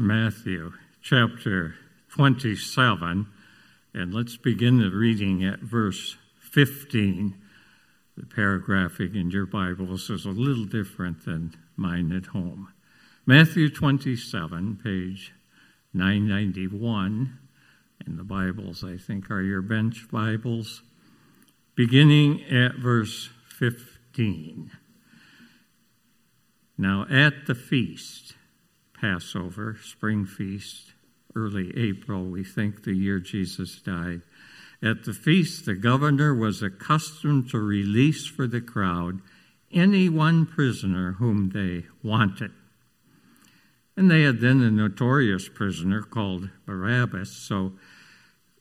Matthew chapter 27, and let's begin the reading at verse 15. The paragraphing in your Bibles is a little different than mine at home. Matthew 27, page 991, and the Bibles, I think, are your bench Bibles, beginning at verse 15. Now, at the feast, Passover, spring feast, early April, we think the year Jesus died. At the feast, the governor was accustomed to release for the crowd any one prisoner whom they wanted. And they had then a notorious prisoner called Barabbas. So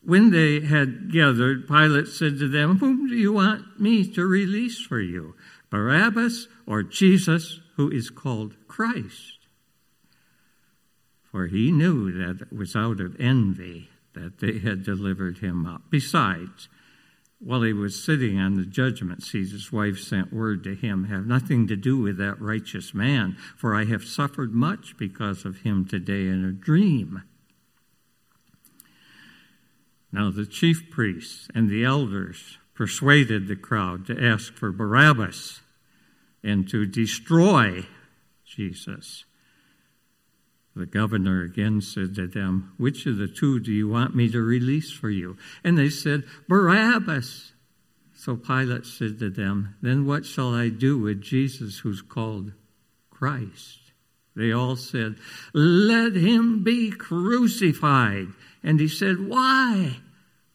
when they had gathered, Pilate said to them, Whom do you want me to release for you, Barabbas or Jesus, who is called Christ? For he knew that it was out of envy that they had delivered him up. Besides, while he was sitting on the judgment seat, his wife sent word to him, Have nothing to do with that righteous man, for I have suffered much because of him today in a dream. Now the chief priests and the elders persuaded the crowd to ask for Barabbas and to destroy Jesus. The governor again said to them, Which of the two do you want me to release for you? And they said, Barabbas. So Pilate said to them, Then what shall I do with Jesus who's called Christ? They all said, Let him be crucified. And he said, Why?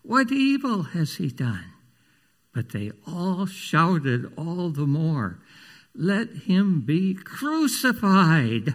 What evil has he done? But they all shouted all the more, Let him be crucified.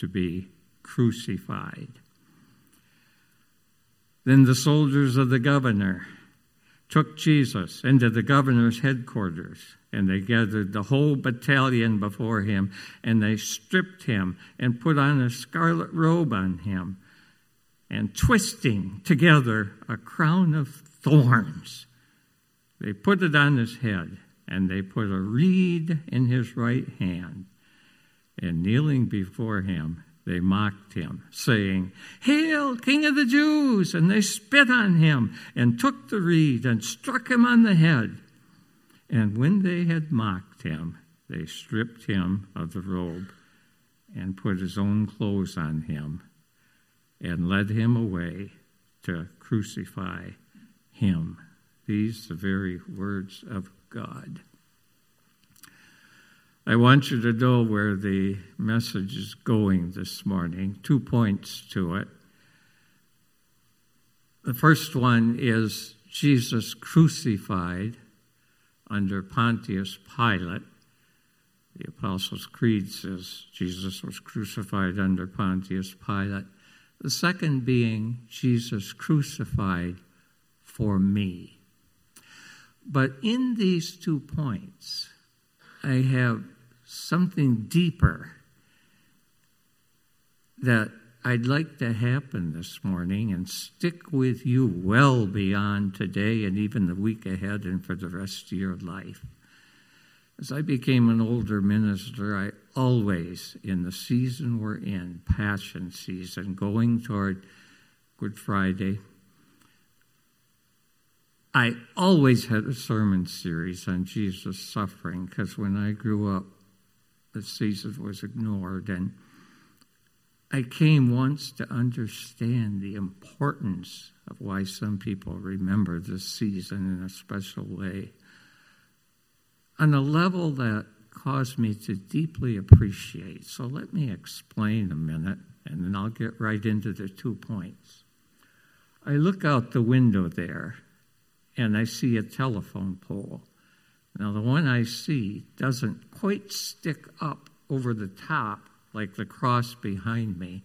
to be crucified. Then the soldiers of the governor took Jesus into the governor's headquarters, and they gathered the whole battalion before him, and they stripped him and put on a scarlet robe on him, and twisting together a crown of thorns, they put it on his head, and they put a reed in his right hand and kneeling before him, they mocked him, saying, Hail, King of the Jews! And they spit on him and took the reed and struck him on the head. And when they had mocked him, they stripped him of the robe and put his own clothes on him and led him away to crucify him. These the very words of God. I want you to know where the message is going this morning. Two points to it. The first one is Jesus crucified under Pontius Pilate. The Apostles' Creed says Jesus was crucified under Pontius Pilate. The second being Jesus crucified for me. But in these two points, I have something deeper that I'd like to happen this morning and stick with you well beyond today and even the week ahead and for the rest of your life. As I became an older minister, I always, in the season we're in, Passion season, going toward Good Friday, I always had a sermon series on Jesus' suffering because when I grew up, the season was ignored. And I came once to understand the importance of why some people remember this season in a special way on a level that caused me to deeply appreciate. So let me explain a minute, and then I'll get right into the two points. I look out the window there and I see a telephone pole. Now, the one I see doesn't quite stick up over the top like the cross behind me.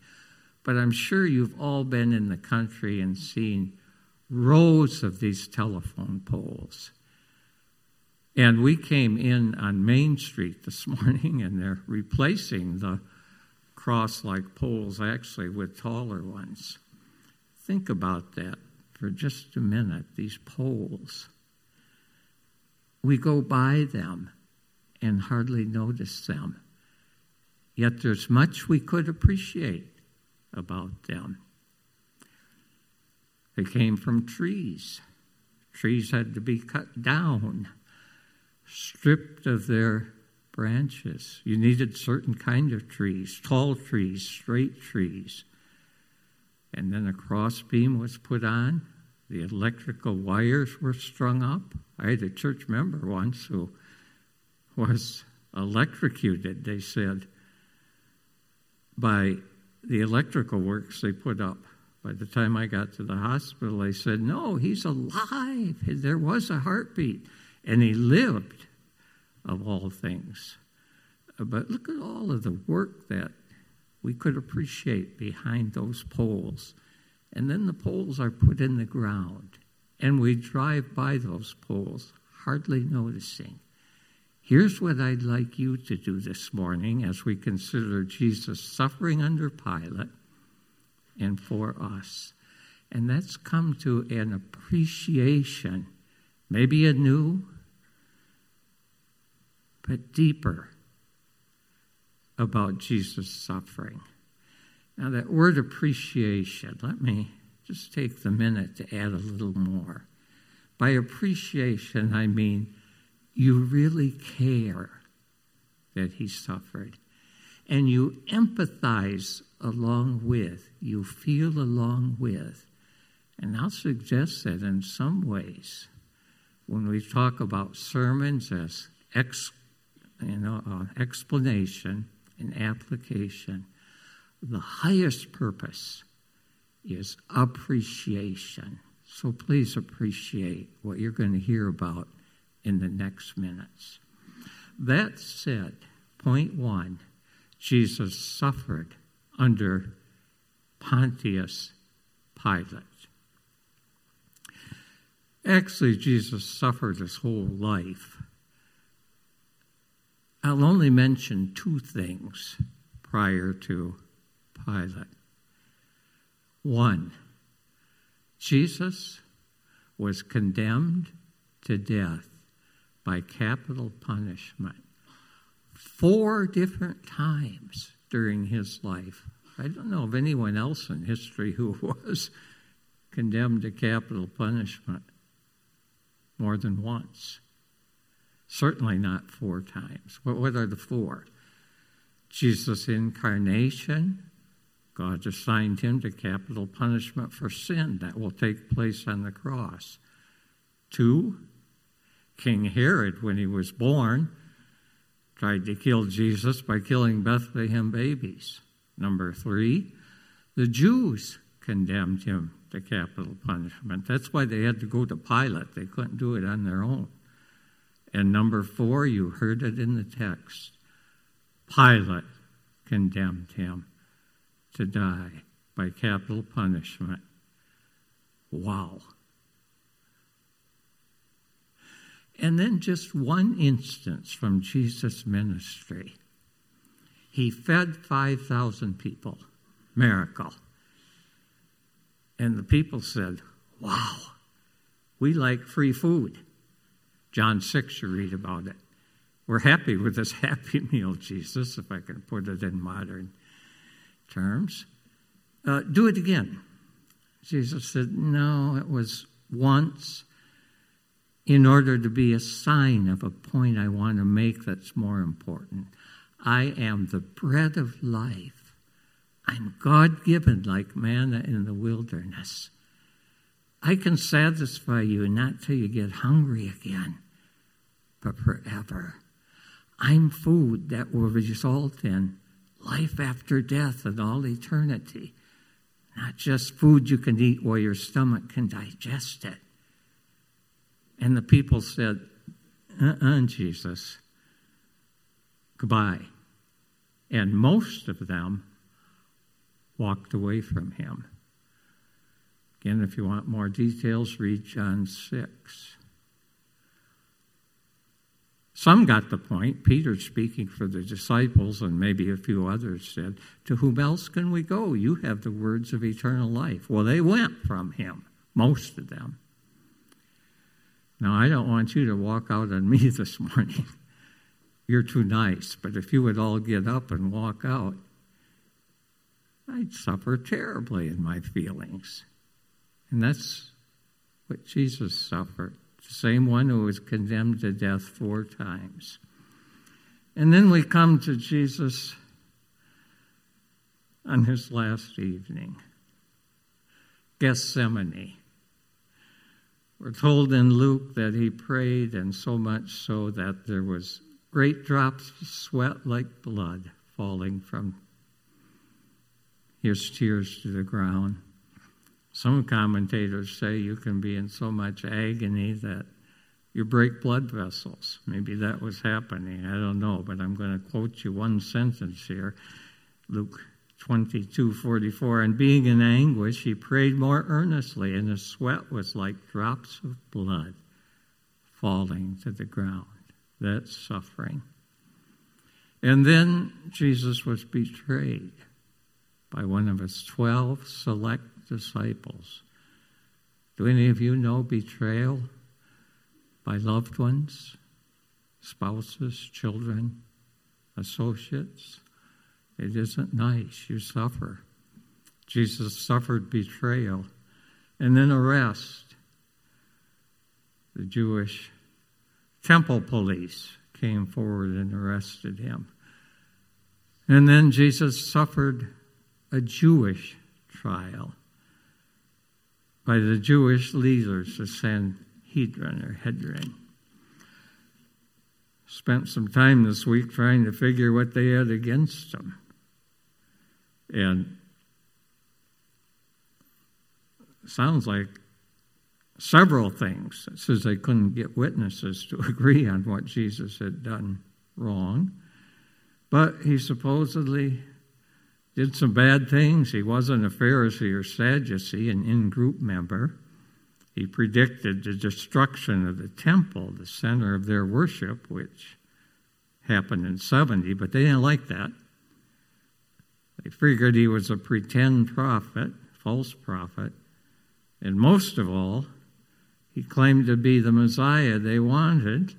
But I'm sure you've all been in the country and seen rows of these telephone poles. And we came in on Main Street this morning, and they're replacing the cross like poles actually with taller ones. Think about that for just a minute these poles. We go by them and hardly notice them. Yet there's much we could appreciate about them. They came from trees. Trees had to be cut down, stripped of their branches. You needed certain kind of trees, tall trees, straight trees. And then a crossbeam was put on. The electrical wires were strung up. I had a church member once who was electrocuted, they said, by the electrical works they put up. By the time I got to the hospital, they said, No, he's alive. There was a heartbeat, and he lived, of all things. But look at all of the work that we could appreciate behind those poles. And then the poles are put in the ground, and we drive by those poles, hardly noticing. Here's what I'd like you to do this morning as we consider Jesus suffering under Pilate and for us. And that's come to an appreciation, maybe a new, but deeper about Jesus' suffering. Now, that word appreciation, let me just take the minute to add a little more. By appreciation, I mean you really care that he suffered. And you empathize along with, you feel along with. And I'll suggest that in some ways, when we talk about sermons as ex, you know, uh, explanation and application, the highest purpose is appreciation. So please appreciate what you're going to hear about in the next minutes. That said, point one Jesus suffered under Pontius Pilate. Actually, Jesus suffered his whole life. I'll only mention two things prior to Pilate. One, Jesus was condemned to death by capital punishment four different times during his life. I don't know of anyone else in history who was condemned to capital punishment more than once. Certainly not four times. What, are the four? Jesus' incarnation, God assigned him to capital punishment for sin that will take place on the cross. Two, King Herod, when he was born, tried to kill Jesus by killing Bethlehem babies. Number three, the Jews condemned him to capital punishment. That's why they had to go to Pilate. They couldn't do it on their own. And number four, you heard it in the text Pilate condemned him to die by capital punishment. Wow. And then just one instance from Jesus' ministry. He fed 5,000 people. Miracle. And the people said, Wow, we like free food. John 6, you read about it. We're happy with this happy meal, Jesus, if I can put it in modern terms. Uh, do it again. Jesus said, No, it was once in order to be a sign of a point I want to make that's more important. I am the bread of life. I'm God given like manna in the wilderness. I can satisfy you not till you get hungry again, but forever. I'm food that will result in life after death and all eternity. Not just food you can eat while your stomach can digest it. And the people said, uh uh Jesus, goodbye. and most of them walked away from him. Again, if you want more details, read John 6. Some got the point. Peter, speaking for the disciples, and maybe a few others, said, To whom else can we go? You have the words of eternal life. Well, they went from him, most of them. Now, I don't want you to walk out on me this morning. You're too nice. But if you would all get up and walk out, I'd suffer terribly in my feelings. And that's what Jesus suffered the same one who was condemned to death four times. And then we come to Jesus on his last evening, Gethsemane. We're told in Luke that he prayed, and so much so that there was great drops of sweat like blood falling from his tears to the ground. Some commentators say you can be in so much agony that you break blood vessels. Maybe that was happening. I don't know, but I'm going to quote you one sentence here. Luke 22 44. And being in anguish, he prayed more earnestly, and his sweat was like drops of blood falling to the ground. That's suffering. And then Jesus was betrayed by one of his 12 select disciples. Do any of you know betrayal by loved ones, spouses, children, associates? It isn't nice. You suffer. Jesus suffered betrayal and then arrest. The Jewish temple police came forward and arrested him. And then Jesus suffered a Jewish trial by the Jewish leaders, the Sanhedrin or Hedrin. Spent some time this week trying to figure what they had against him. And sounds like several things. It says they couldn't get witnesses to agree on what Jesus had done wrong. But he supposedly did some bad things. He wasn't a Pharisee or Sadducee, an in group member. He predicted the destruction of the temple, the center of their worship, which happened in 70, but they didn't like that. They figured he was a pretend prophet, false prophet, and most of all, he claimed to be the Messiah they wanted,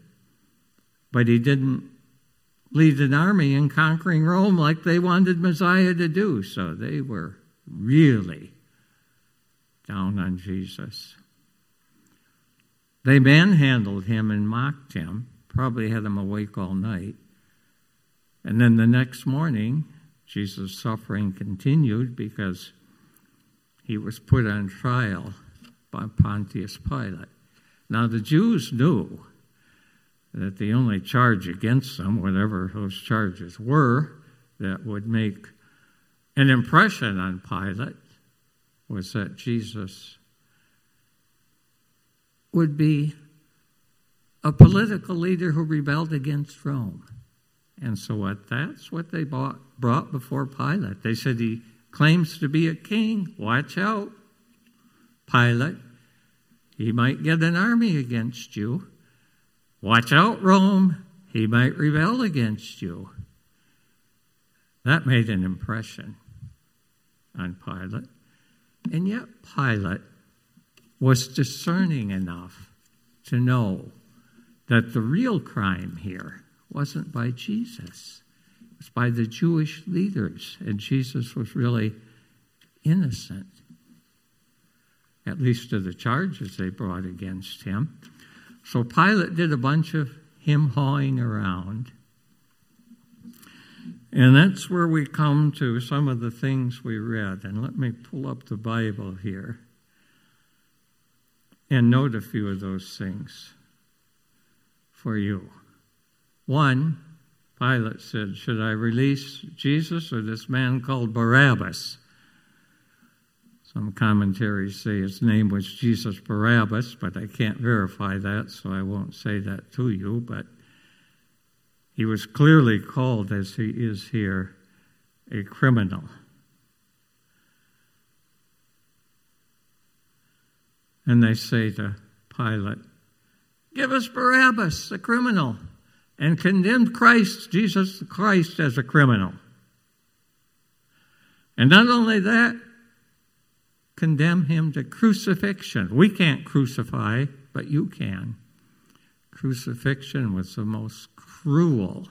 but he didn't lead an army in conquering Rome like they wanted Messiah to do. So they were really down on Jesus. They manhandled him and mocked him, probably had him awake all night. And then the next morning, Jesus' suffering continued because he was put on trial by Pontius Pilate. Now, the Jews knew that the only charge against them, whatever those charges were, that would make an impression on Pilate was that Jesus would be a political leader who rebelled against Rome. And so what that's what they bought, brought before Pilate. They said he claims to be a king. Watch out, Pilate. He might get an army against you. Watch out, Rome. He might rebel against you. That made an impression on Pilate. And yet, Pilate was discerning enough to know that the real crime here wasn't by Jesus, it was by the Jewish leaders. And Jesus was really innocent, at least to the charges they brought against him. So Pilate did a bunch of him hawing around. And that's where we come to some of the things we read. And let me pull up the Bible here and note a few of those things for you. One, Pilate said, Should I release Jesus or this man called Barabbas? Some commentaries say his name was Jesus Barabbas, but I can't verify that, so I won't say that to you. But he was clearly called, as he is here, a criminal. And they say to Pilate, Give us Barabbas, the criminal, and condemn Christ, Jesus Christ, as a criminal. And not only that, condemn him to crucifixion. We can't crucify, but you can. Crucifixion was the most cruel,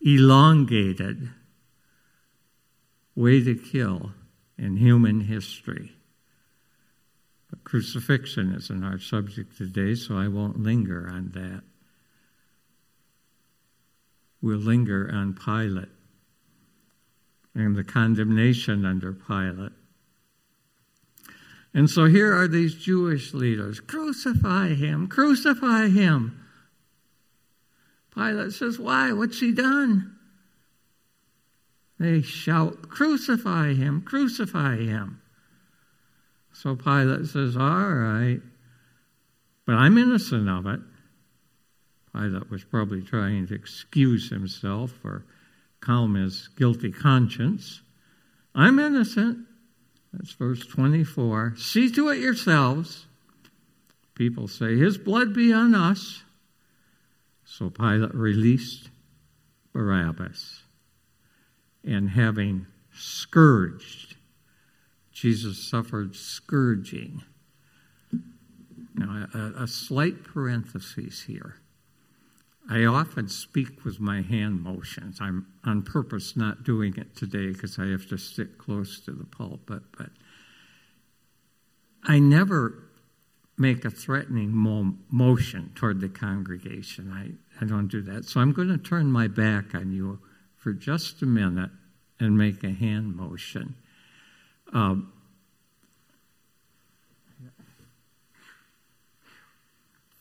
elongated way to kill in human history. But crucifixion isn't our subject today, so I won't linger on that. We'll linger on Pilate and the condemnation under Pilate. And so here are these Jewish leaders crucify him, crucify him. Pilate says, Why? What's he done? They shout, Crucify him, crucify him. So Pilate says, All right, but I'm innocent of it. Pilate was probably trying to excuse himself or calm his guilty conscience. I'm innocent. That's verse 24. See to it yourselves. People say, His blood be on us. So Pilate released Barabbas. And having scourged, Jesus suffered scourging. Now, a, a slight parenthesis here. I often speak with my hand motions. I'm on purpose not doing it today because I have to sit close to the pulpit, but I never make a threatening mo- motion toward the congregation. I, I don't do that. So I'm going to turn my back on you for just a minute and make a hand motion. Um,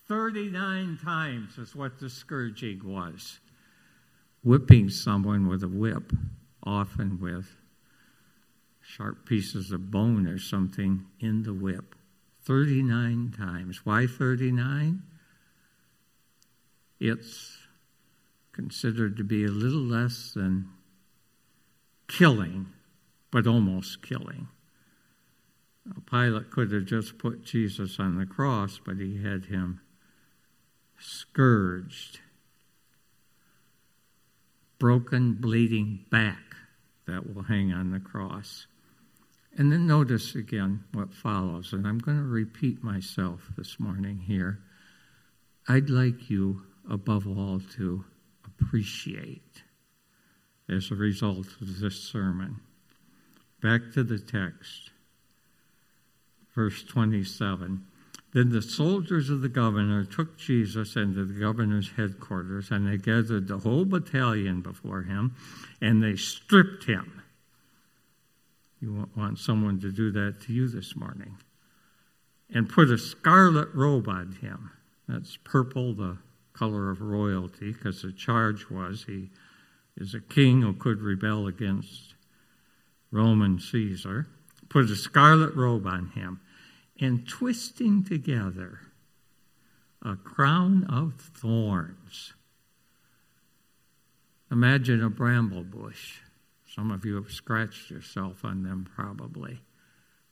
39 times is what the scourging was. Whipping someone with a whip, often with sharp pieces of bone or something in the whip. 39 times. Why 39? It's considered to be a little less than killing, but almost killing. Pilate could have just put Jesus on the cross, but he had him scourged, broken, bleeding back that will hang on the cross. And then notice again what follows, and I'm going to repeat myself this morning here. I'd like you, above all, to appreciate as a result of this sermon. Back to the text, verse 27. Then the soldiers of the governor took Jesus into the governor's headquarters, and they gathered the whole battalion before him, and they stripped him. You won't want someone to do that to you this morning. And put a scarlet robe on him. That's purple, the color of royalty, because the charge was he is a king who could rebel against Roman Caesar. Put a scarlet robe on him and twisting together a crown of thorns. Imagine a bramble bush. Some of you have scratched yourself on them probably.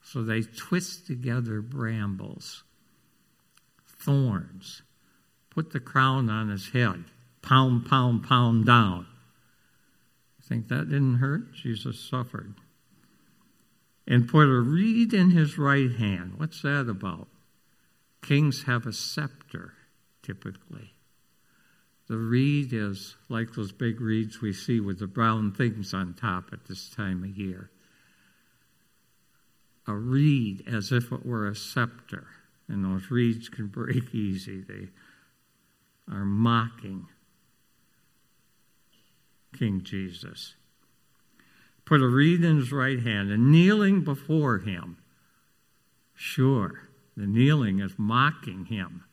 So they twist together brambles, thorns, put the crown on his head, pound, pound, pound down. Think that didn't hurt? Jesus suffered and put a reed in his right hand. What's that about? Kings have a scepter, typically. The reed is like those big reeds we see with the brown things on top at this time of year. A reed as if it were a scepter, and those reeds can break easy. They are mocking King Jesus put a reed in his right hand, and kneeling before him. Sure, the kneeling is mocking him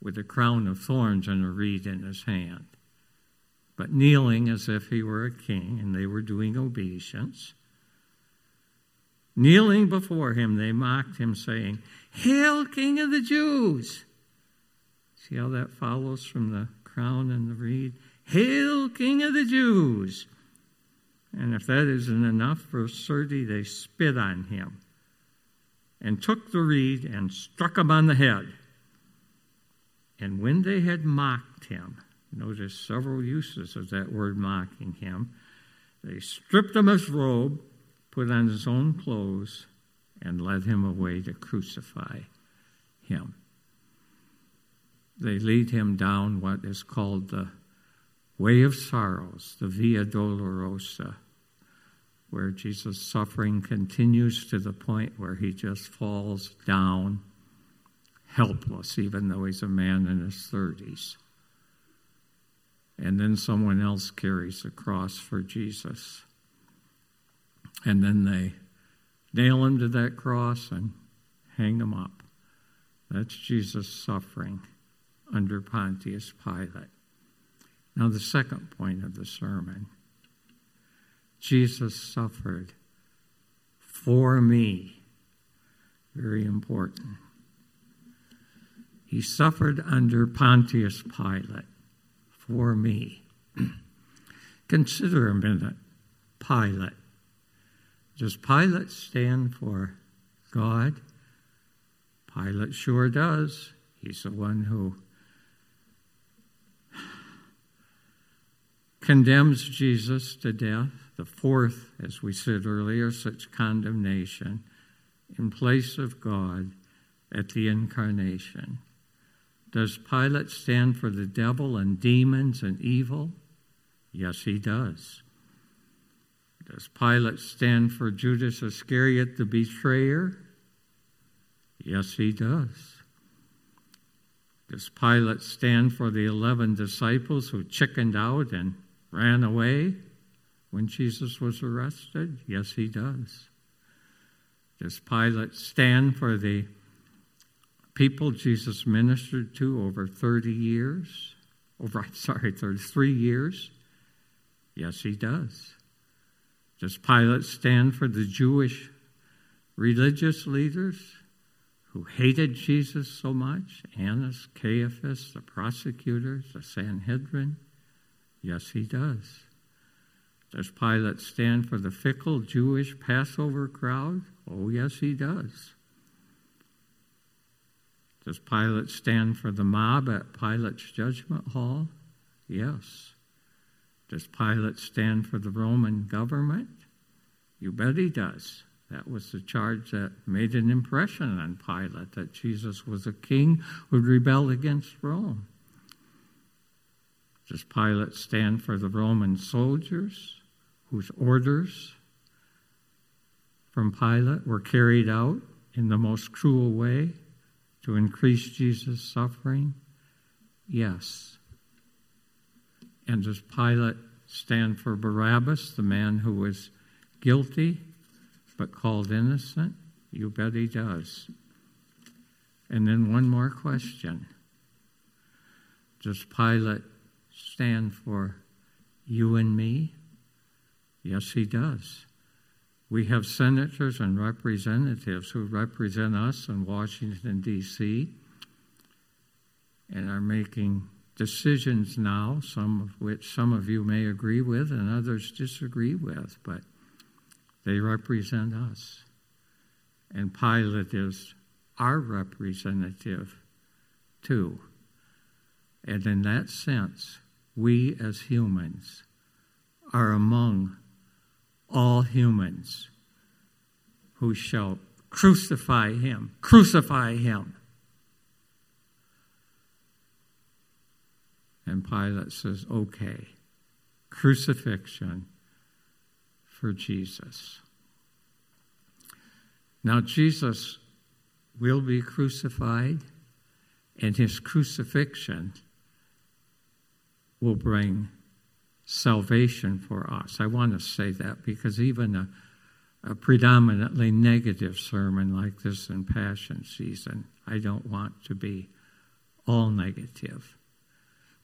with a crown of thorns and a reed in his hand. But kneeling as if he were a king and they were doing obeisance. Kneeling before him, they mocked him, saying, Hail, King of the Jews! See how that follows from the crown and the reed? Hail, King of the Jews! And if that isn't enough, verse 30, they spit on him and took the reed and struck him on the head. And when they had mocked him, notice several uses of that word mocking him, they stripped him of his robe, put on his own clothes, and led him away to crucify him. They lead him down what is called the Way of Sorrows, the Via Dolorosa, where Jesus' suffering continues to the point where he just falls down helpless, even though he's a man in his 30s. And then someone else carries the cross for Jesus. And then they nail him to that cross and hang him up. That's Jesus' suffering under Pontius Pilate. Now, the second point of the sermon Jesus suffered for me. Very important. He suffered under Pontius Pilate for me. Consider a minute Pilate. Does Pilate stand for God? Pilate sure does. He's the one who condemns Jesus to death, the fourth, as we said earlier, such condemnation in place of God at the incarnation. Does Pilate stand for the devil and demons and evil? Yes, he does. Does Pilate stand for Judas Iscariot, the betrayer? Yes, he does. Does Pilate stand for the 11 disciples who chickened out and ran away when Jesus was arrested? Yes, he does. Does Pilate stand for the people Jesus ministered to over 30 years? Over, I'm sorry, 33 years? Yes, he does. Does Pilate stand for the Jewish religious leaders who hated Jesus so much? Annas, Caiaphas, the prosecutors, the Sanhedrin? Yes, he does. Does Pilate stand for the fickle Jewish Passover crowd? Oh, yes, he does. Does Pilate stand for the mob at Pilate's judgment hall? Yes. Does Pilate stand for the Roman government? You bet he does. That was the charge that made an impression on Pilate that Jesus was a king who rebelled against Rome. Does Pilate stand for the Roman soldiers whose orders from Pilate were carried out in the most cruel way to increase Jesus' suffering? Yes. And does Pilate stand for Barabbas, the man who was guilty but called innocent? You bet he does. And then one more question Does Pilate stand for you and me? Yes, he does. We have senators and representatives who represent us in Washington, D.C., and are making decisions now, some of which some of you may agree with and others disagree with, but they represent us. And Pilate is our representative too. And in that sense, we as humans are among all humans who shall crucify him, crucify him. And Pilate says, okay, crucifixion for Jesus. Now, Jesus will be crucified, and his crucifixion will bring salvation for us. I want to say that because even a, a predominantly negative sermon like this in Passion season, I don't want to be all negative.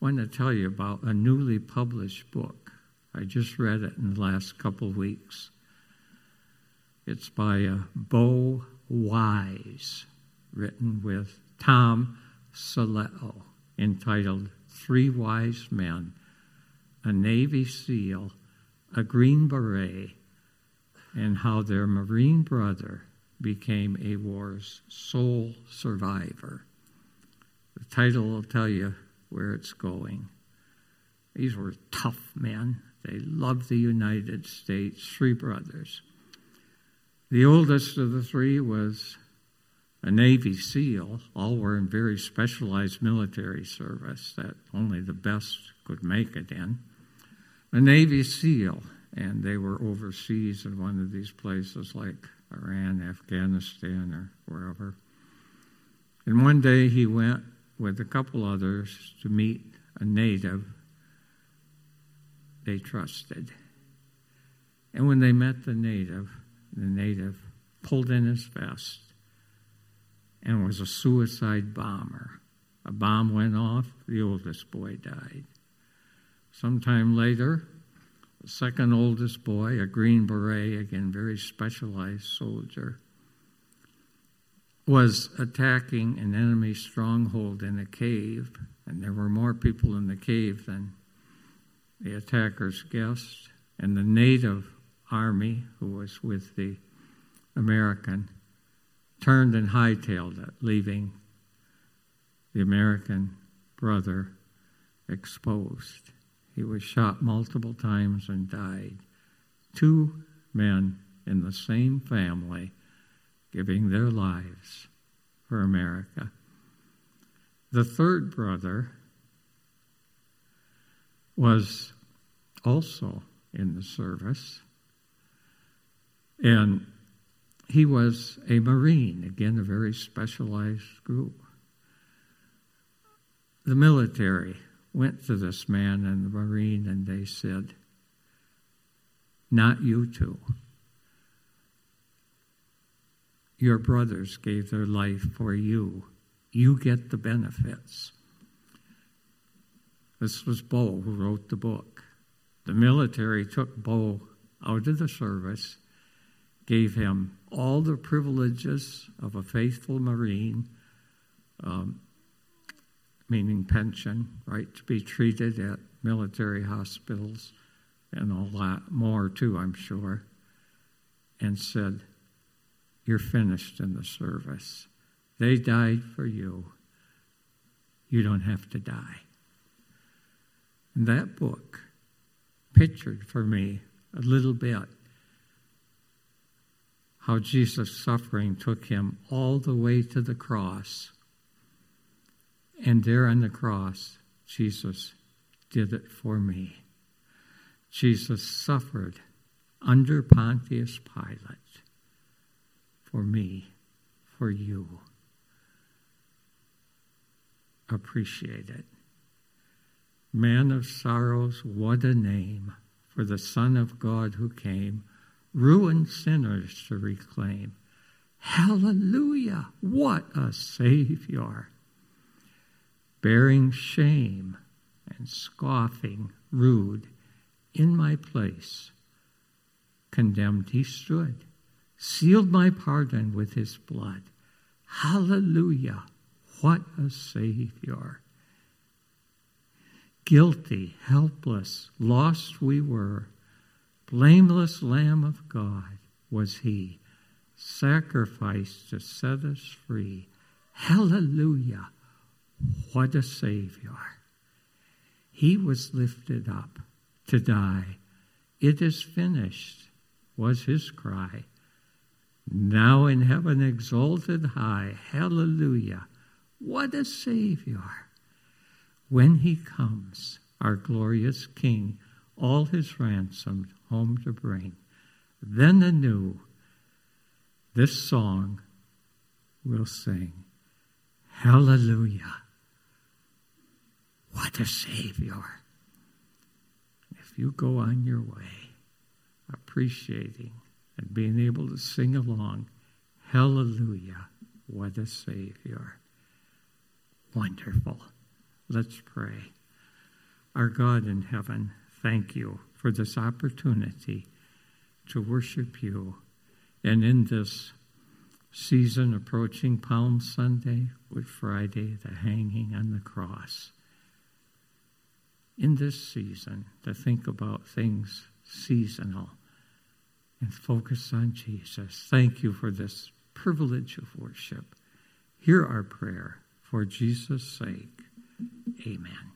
I want to tell you about a newly published book. I just read it in the last couple of weeks. It's by uh, Bo Wise, written with Tom Sileo, entitled Three Wise Men a Navy SEAL, a Green Beret, and how their Marine brother became a war's sole survivor. The title will tell you where it's going. These were tough men. They loved the United States, three brothers. The oldest of the three was a Navy SEAL. All were in very specialized military service that only the best could make it in. A Navy SEAL, and they were overseas in one of these places like Iran, Afghanistan, or wherever. And one day he went with a couple others to meet a native they trusted. And when they met the native, the native pulled in his vest and was a suicide bomber. A bomb went off, the oldest boy died. Sometime later, the second oldest boy, a Green Beret, again, very specialized soldier, was attacking an enemy stronghold in a cave, and there were more people in the cave than the attackers guessed, and the native army, who was with the American, turned and hightailed it, leaving the American brother exposed. He was shot multiple times and died. Two men in the same family giving their lives for America. The third brother was also in the service, and he was a Marine, again, a very specialized group. The military went to this man and the Marine and they said, Not you two. Your brothers gave their life for you. You get the benefits. This was Bo who wrote the book. The military took Bo out of the service, gave him all the privileges of a faithful Marine, um, meaning pension, right to be treated at military hospitals, and a lot more too, I'm sure, and said, You're finished in the service. They died for you. You don't have to die. And that book pictured for me a little bit how Jesus' suffering took him all the way to the cross. And there on the cross, Jesus did it for me. Jesus suffered under Pontius Pilate for me, for you. Appreciate it. Man of sorrows, what a name for the Son of God who came, ruined sinners to reclaim. Hallelujah! What a Savior! Bearing shame and scoffing, rude, in my place, condemned he stood, sealed my pardon with his blood. Hallelujah! What a Savior! Guilty, helpless, lost we were. Blameless Lamb of God was He, sacrificed to set us free. Hallelujah! What a Savior! He was lifted up to die. It is finished, was His cry. Now in heaven exalted high. Hallelujah! What a Savior! when he comes, our glorious King, all his ransomed home to bring. Then anew, this song will sing. Hallelujah. What a Savior. If you go on your way, appreciating and being able to sing along, Hallelujah, what a Savior. Wonderful. Let's pray. Our God in heaven, thank you for this opportunity to worship you. And in this season approaching Palm Sunday, Good Friday, the hanging on the cross, in this season to think about things seasonal and focus on Jesus. Thank you for this privilege of worship. Hear our prayer for Jesus' sake. Amen.